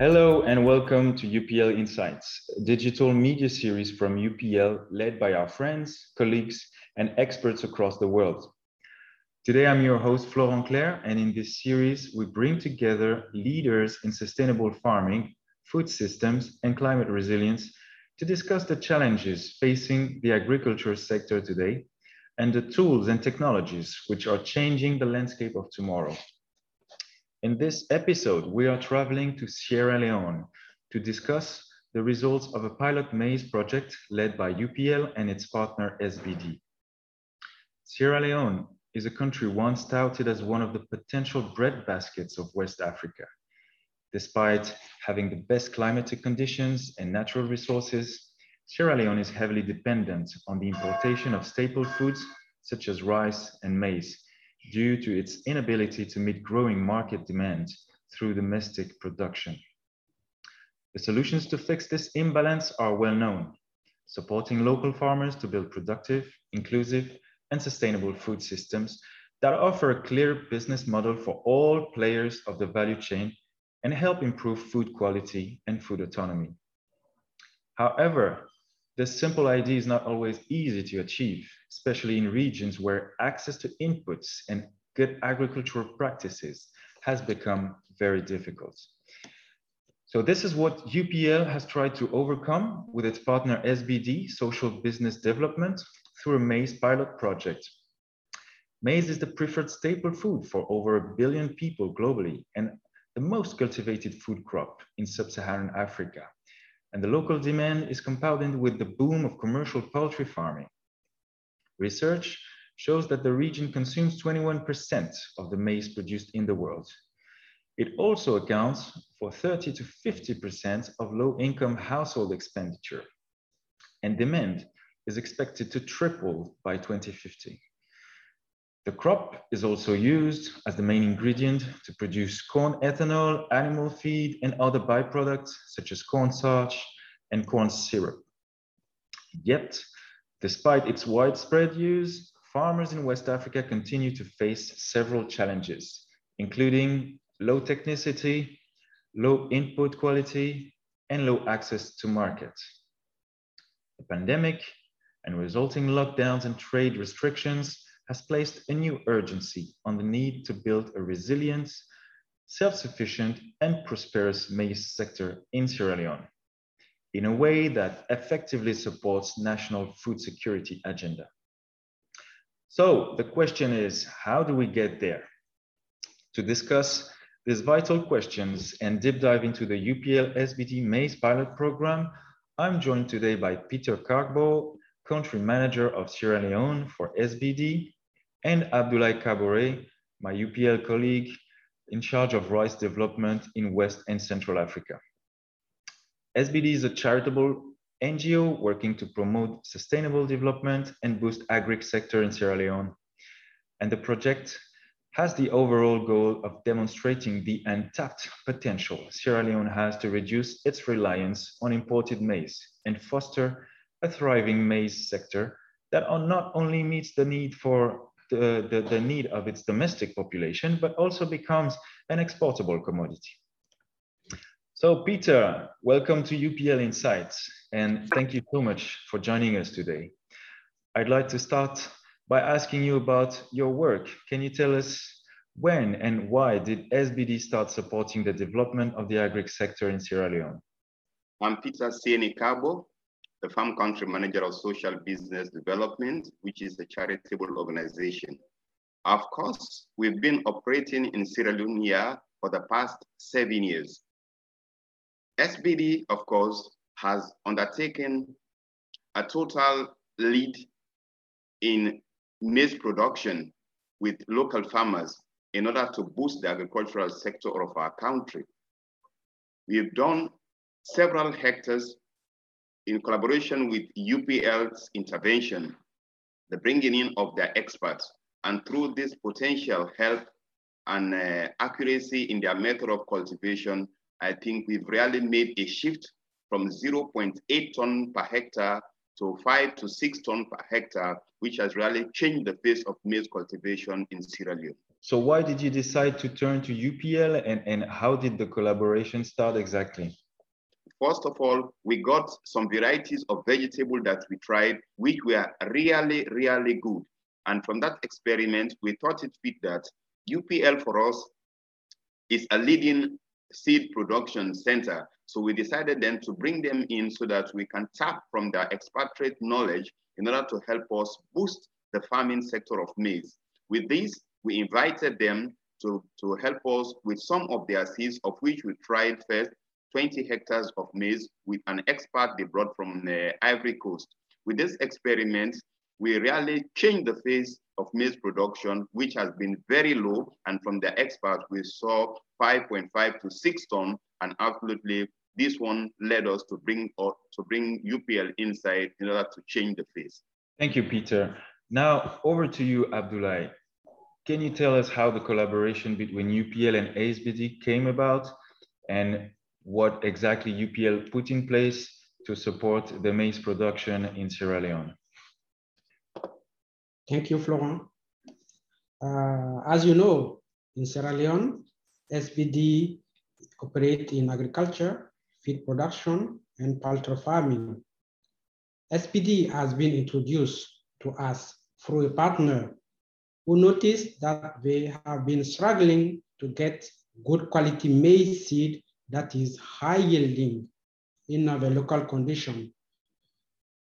Hello and welcome to UPL Insights, a digital media series from UPL led by our friends, colleagues, and experts across the world. Today, I'm your host, Florent Claire, and in this series, we bring together leaders in sustainable farming, food systems, and climate resilience to discuss the challenges facing the agriculture sector today and the tools and technologies which are changing the landscape of tomorrow. In this episode, we are traveling to Sierra Leone to discuss the results of a pilot maize project led by UPL and its partner SBD. Sierra Leone is a country once touted as one of the potential bread baskets of West Africa. Despite having the best climatic conditions and natural resources, Sierra Leone is heavily dependent on the importation of staple foods such as rice and maize due to its inability to meet growing market demand through domestic production. The solutions to fix this imbalance are well known, supporting local farmers to build productive, inclusive, and sustainable food systems that offer a clear business model for all players of the value chain and help improve food quality and food autonomy. However, this simple idea is not always easy to achieve, especially in regions where access to inputs and good agricultural practices has become very difficult. So this is what UPL has tried to overcome with its partner SBD, Social Business Development, through a maize pilot project. Maize is the preferred staple food for over a billion people globally and the most cultivated food crop in sub-Saharan Africa and the local demand is compounded with the boom of commercial poultry farming. Research shows that the region consumes 21% of the maize produced in the world. It also accounts for 30 to 50% of low-income household expenditure, and demand is expected to triple by 2050. The crop is also used as the main ingredient to produce corn ethanol, animal feed, and other byproducts such as corn starch and corn syrup. Yet, despite its widespread use, farmers in West Africa continue to face several challenges, including low technicity, low input quality, and low access to markets. The pandemic and resulting lockdowns and trade restrictions has placed a new urgency on the need to build a resilient, self-sufficient and prosperous maize sector in Sierra Leone in a way that effectively supports national food security agenda. So the question is, how do we get there? To discuss these vital questions and deep dive into the UPL SBD maize pilot program, I'm joined today by Peter Carbo, country manager of Sierra Leone for SBD, and Abdoulaye Kabore, my UPL colleague in charge of rice development in West and Central Africa. SBD is a charitable NGO working to promote sustainable development and boost agri sector in Sierra Leone. And the project has the overall goal of demonstrating the untapped potential Sierra Leone has to reduce its reliance on imported maize and foster a thriving maize sector that not only meets the need for the, the, need of its domestic population, but also becomes an exportable commodity. So Peter, welcome to UPL Insights, and thank you so much for joining us today. I'd like to start by asking you about your work. Can you tell us when and why did SBD start supporting the development of the agri sector in Sierra Leone? I'm Peter Sieni Cabo, the Farm Country Manager of Social Business Development, which is a charitable organization. Of course, we've been operating in Sierra Leone here for the past seven years. SBD, of course, has undertaken a total lead in maize production with local farmers in order to boost the agricultural sector of our country. We've done several hectares in collaboration with UPL's intervention, the bringing in of their experts, and through this potential help and uh, accuracy in their method of cultivation, I think we've really made a shift from 0.8 ton per hectare to five to six ton per hectare, which has really changed the face of maize cultivation in Sierra Leone. So why did you decide to turn to UPL and, and how did the collaboration start exactly? First of all, we got some varieties of vegetable that we tried, which were really, really good. And from that experiment, we thought it fit that UPL for us is a leading seed production center. So we decided then to bring them in so that we can tap from their expatriate knowledge in order to help us boost the farming sector of maize. With this, we invited them to, to help us with some of their seeds, of which we tried first 20 hectares of maize with an expert they brought from the Ivory Coast. With this experiment, we really changed the face of maize production, which has been very low. And from the experts, we saw 5.5 to 6 ton, and absolutely this one led us to bring or to bring UPL inside in order to change the face. Thank you, Peter. Now over to you, Abdoulaye. Can you tell us how the collaboration between UPL and ASBD came about and what exactly UPL put in place to support the maize production in Sierra Leone? Thank you, Florent. Uh, as you know, in Sierra Leone, SBD operate in agriculture, feed production, and poultry farming. SBD has been introduced to us through a partner who noticed that they have been struggling to get good quality maize seed that is high yielding in the local condition.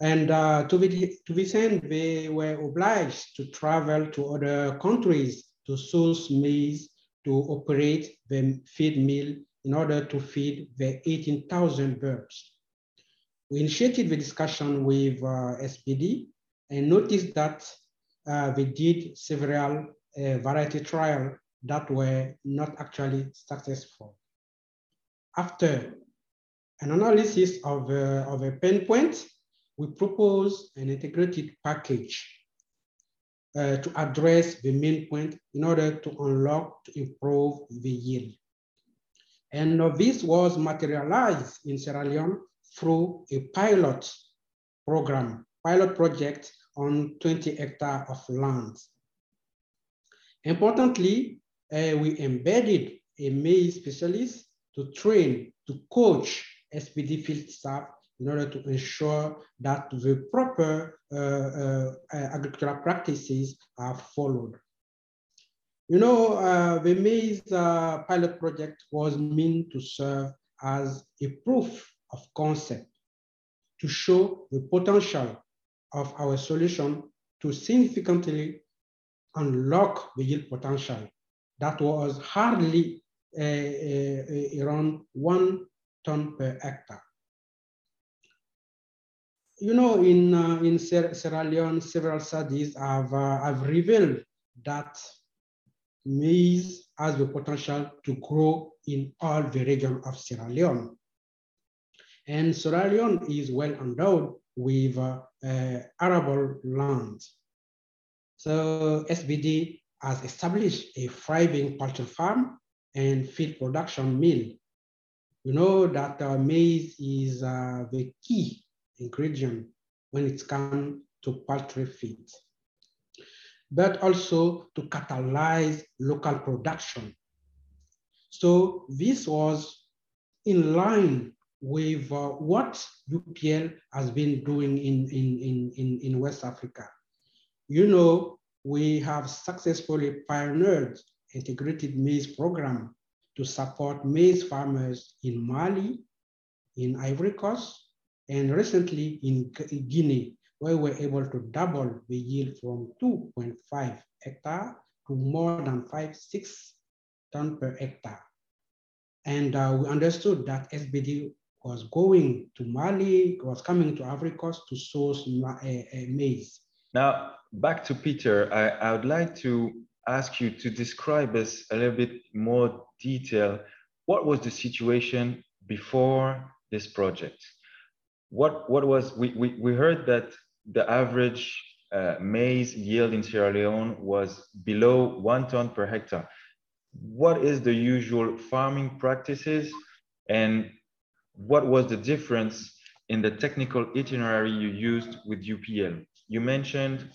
And uh, to, be, to end, they were obliged to travel to other countries to source maize to operate the feed mill in order to feed the 18,000 birds. We initiated the discussion with uh, SBD and noticed that uh, we did several uh, variety trials that were not actually successful. After an analysis of, uh, of a pain point, we propose an integrated package uh, to address the main point in order to unlock, to improve the yield. And this was materialized in Sierra Leone through a pilot program, pilot project on 20 hectares of land. Importantly, uh, we embedded a maize specialist to train, to coach SBD field staff in order to ensure that the proper uh, uh, agricultural practices are followed. You know, uh, the maize uh, pilot project was meant to serve as a proof of concept to show the potential of our solution to significantly unlock the yield potential that was hardly around one ton per hectare. You know, in, uh, in Sierra Leone, several studies have, uh, have revealed that maize has the potential to grow in all the region of Sierra Leone. And Sierra Leone is well endowed with uh, uh, arable land. So SBD has established a thriving poultry farm and feed production mill. You know that uh, maize is uh, the key ingredient when it comes to poultry feed, but also to catalyze local production. So this was in line with uh, what UPL has been doing in, in, in, in West Africa. You know, we have successfully pioneered integrated maize program to support maize farmers in Mali, in Ivory Coast, and recently in Guinea, where we're able to double the yield from 2.5 hectare to more than five, six ton per hectare. And uh, we understood that SBD was going to Mali, was coming to Coast to source uh, uh, maize. Now, back to Peter, I, I would like to ask you to describe us a little bit more detail. What was the situation before this project? What, what was, we, we, we heard that the average uh, maize yield in Sierra Leone was below one ton per hectare. What is the usual farming practices and what was the difference in the technical itinerary you used with UPL. You mentioned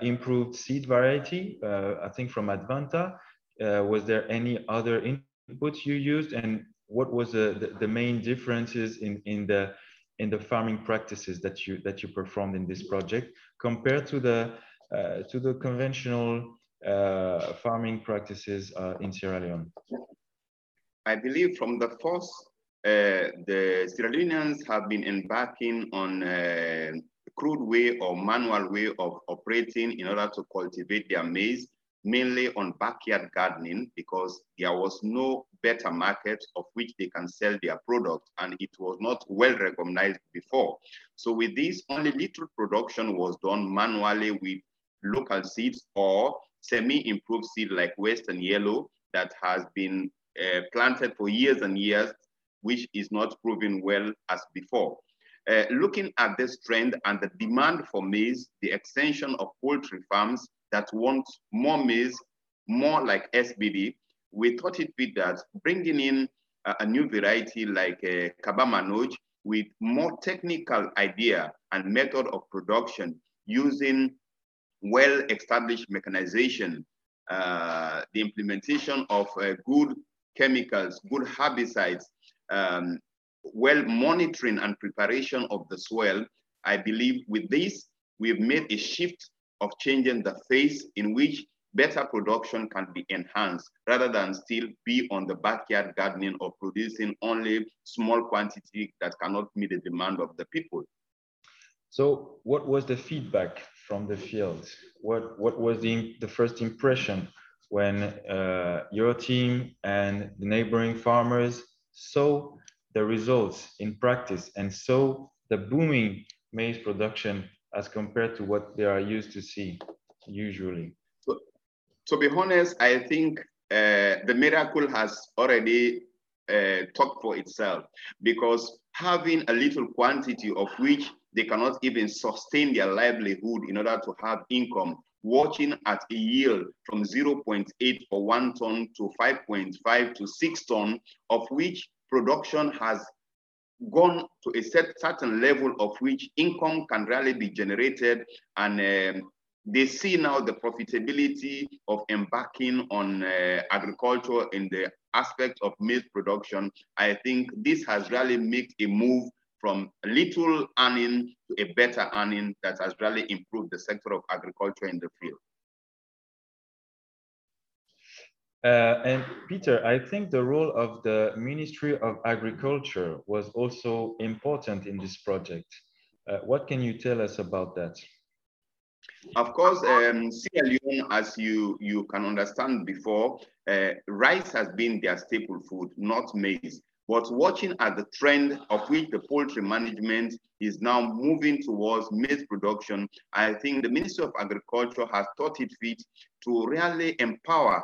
improved seed variety, uh, I think from Advanta. Uh, was there any other inputs you used and what was the, the, the, main differences in, in, the, in the farming practices that you, that you performed in this project compared to the, uh, to the conventional uh, farming practices uh, in Sierra Leone? I believe from the first, uh, the Sierra Leoneans have been embarking on a crude way or manual way of operating in order to cultivate their maize, mainly on backyard gardening, because there was no better market of which they can sell their product, and it was not well recognized before. So with this, only little production was done manually with local seeds or semi-improved seed like Western Yellow that has been uh, planted for years and years, which is not proving well as before. Uh, looking at this trend and the demand for maize, the extension of poultry farms that want more maize, more like SBD, we thought it fit that bringing in a, a new variety like uh, Kaba Manoj with more technical idea and method of production using well-established mechanization, uh, the implementation of uh, good chemicals, good herbicides, um, well monitoring and preparation of the soil, I believe with this, we've made a shift of changing the face in which better production can be enhanced rather than still be on the backyard gardening or producing only small quantity that cannot meet the demand of the people. So what was the feedback from the field? What, what was the, the first impression when uh, your team and the neighboring farmers saw the results in practice and saw the booming maize production as compared to what they are used to see usually? So, to be honest, I think uh, the miracle has already uh, talked for itself because having a little quantity of which they cannot even sustain their livelihood in order to have income. Watching at a yield from 0.8 for one ton to 5.5 to six ton, of which production has gone to a set, certain level of which income can really be generated and um, they see now the profitability of embarking on uh, agriculture in the aspect of maize production. I think this has really made a move from little earning to a better earning that has really improved the sector of agriculture in the field. Uh, and Peter, I think the role of the Ministry of Agriculture was also important in this project. Uh, what can you tell us about that? Of course, um, Sierra Leone, as you, you can understand before, uh, rice has been their staple food, not maize. But watching at the trend of which the poultry management is now moving towards maize production, I think the Ministry of Agriculture has thought it fit to really empower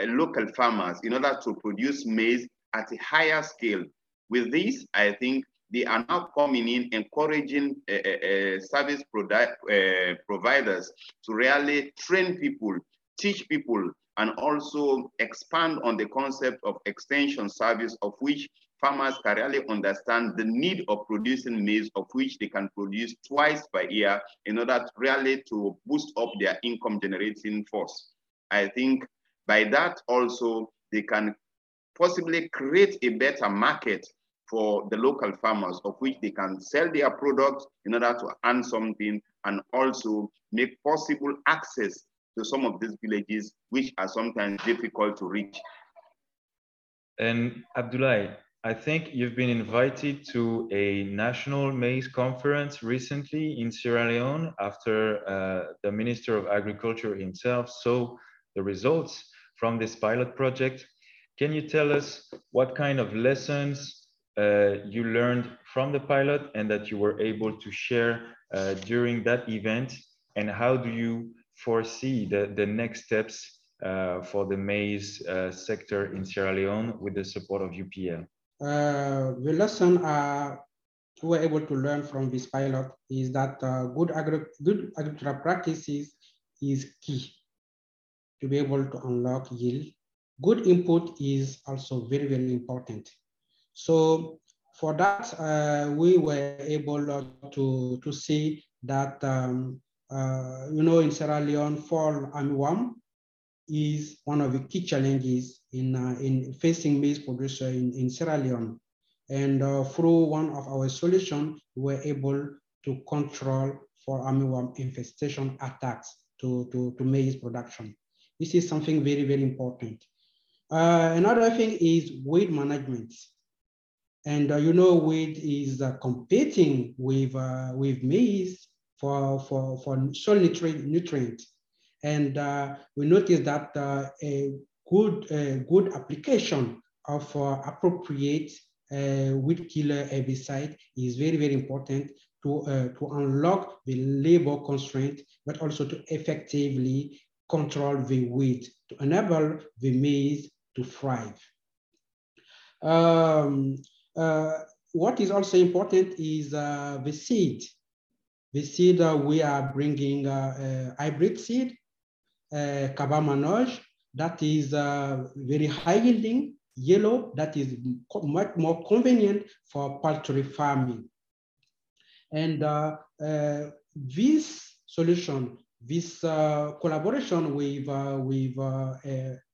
local farmers in order to produce maize at a higher scale. With this, I think they are now coming in encouraging uh, uh, service uh, providers to really train people, teach people, and also expand on the concept of extension service of which farmers can really understand the need of producing maize of which they can produce twice per year in order to really to boost up their income generating force. I think by that also they can possibly create a better market for the local farmers of which they can sell their products in order to earn something and also make possible access to some of these villages which are sometimes difficult to reach. And Abdoulaye, I think you've been invited to a national maize conference recently in Sierra Leone after uh, the Minister of Agriculture himself saw the results from this pilot project. Can you tell us what kind of lessons uh, you learned from the pilot and that you were able to share uh, during that event? And how do you foresee the, the next steps uh, for the maize uh, sector in Sierra Leone with the support of UPL? Uh, the lesson uh, we were able to learn from this pilot is that good, agri good agricultural practices is key to be able to unlock yield. Good input is also very, very important. So for that, uh, we were able to, to see that, um, uh, you know, in Sierra Leone, fall armyworm is one of the key challenges in, uh, in facing maize producer in, in Sierra Leone. And uh, through one of our solutions, we were able to control fall armyworm infestation attacks to, to, to maize production. This is something very, very important. Uh, another thing is weed management. And uh, you know, weed is uh, competing with, uh, with maize for, for, for soil nutrient, nutrients. And uh, we noticed that uh, a good, good application of appropriate weed killer herbicide is very, very important to, to unlock the labor constraint, but also to effectively control the weed to enable the maize to thrive. Um, uh, what is also important is uh, the seed. The seed uh, we are bringing uh, hybrid seed, uh, Kaba that is uh, very high yielding, yellow, that is much more convenient for poultry farming. And uh, this solution this uh, collaboration with, uh, with uh,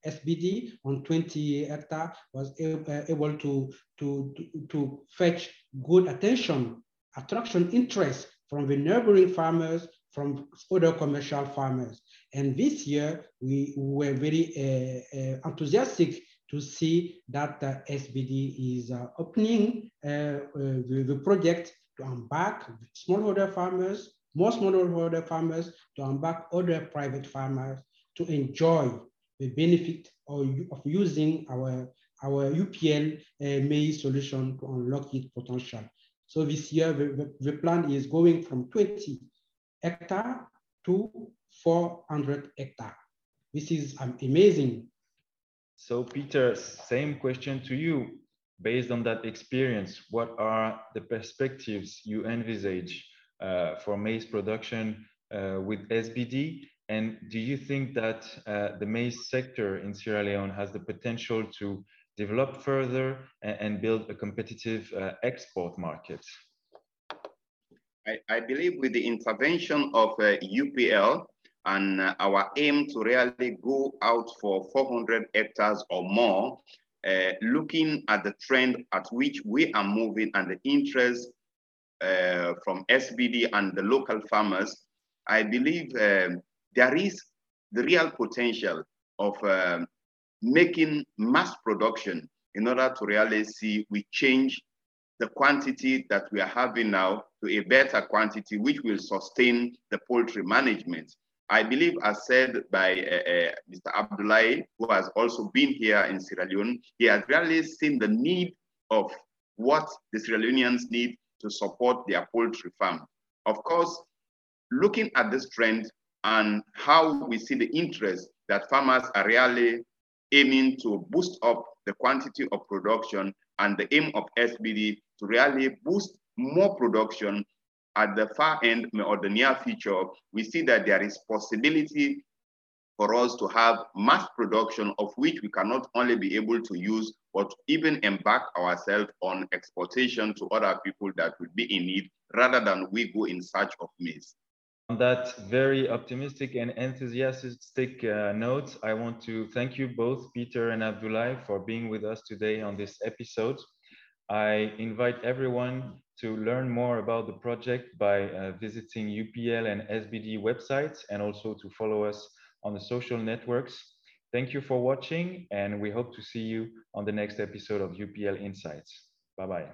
SBD on 20 hectares was able to, to, to fetch good attention, attraction interest from the neighboring farmers, from other commercial farmers. And this year, we were very uh, uh, enthusiastic to see that uh, SBD is opening the, the, project to embark smallholder farmers, more smallholder farmers to embark other private farmers to enjoy the benefit of, of using our, our UPL uh, maize solution to unlock its potential. So this year, the, the plan is going from 20 hectare to 400 hectare. This is um, amazing. So Peter, same question to you. Based on that experience, what are the perspectives you envisage for maize production uh, with SBD? And do you think that uh, the maize sector in Sierra Leone has the potential to develop further and, and build a competitive export market? I, I, believe with the intervention of UPL, and uh, our aim to really go out for 400 hectares or more, uh, looking at the trend at which we are moving and the interest uh, from SBD and the local farmers, I believe um, there is the real potential of um, making mass production in order to really see we change the quantity that we are having now to a better quantity, which will sustain the poultry management. I believe, as said by uh, uh, Mr. Abdullahi, who has also been here in Sierra Leone, he has really seen the need of what the Sierra Leoneans need to support their poultry farm. Of course, looking at this trend and how we see the interest that farmers are really aiming to boost up the quantity of production and the aim of SBD to really boost more production at the far end or the near future, we see that there is possibility for us to have mass production of which we cannot only be able to use, but even embark ourselves on exportation to other people that would be in need rather than we go in search of maize. On that very optimistic and enthusiastic uh, note, I want to thank you both, Peter and Abdoulaye, for being with us today on this episode. I invite everyone to learn more about the project by uh, visiting UPL and SBD websites and also to follow us on the social networks. Thank you for watching, and we hope to see you on the next episode of UPL Insights. Bye bye.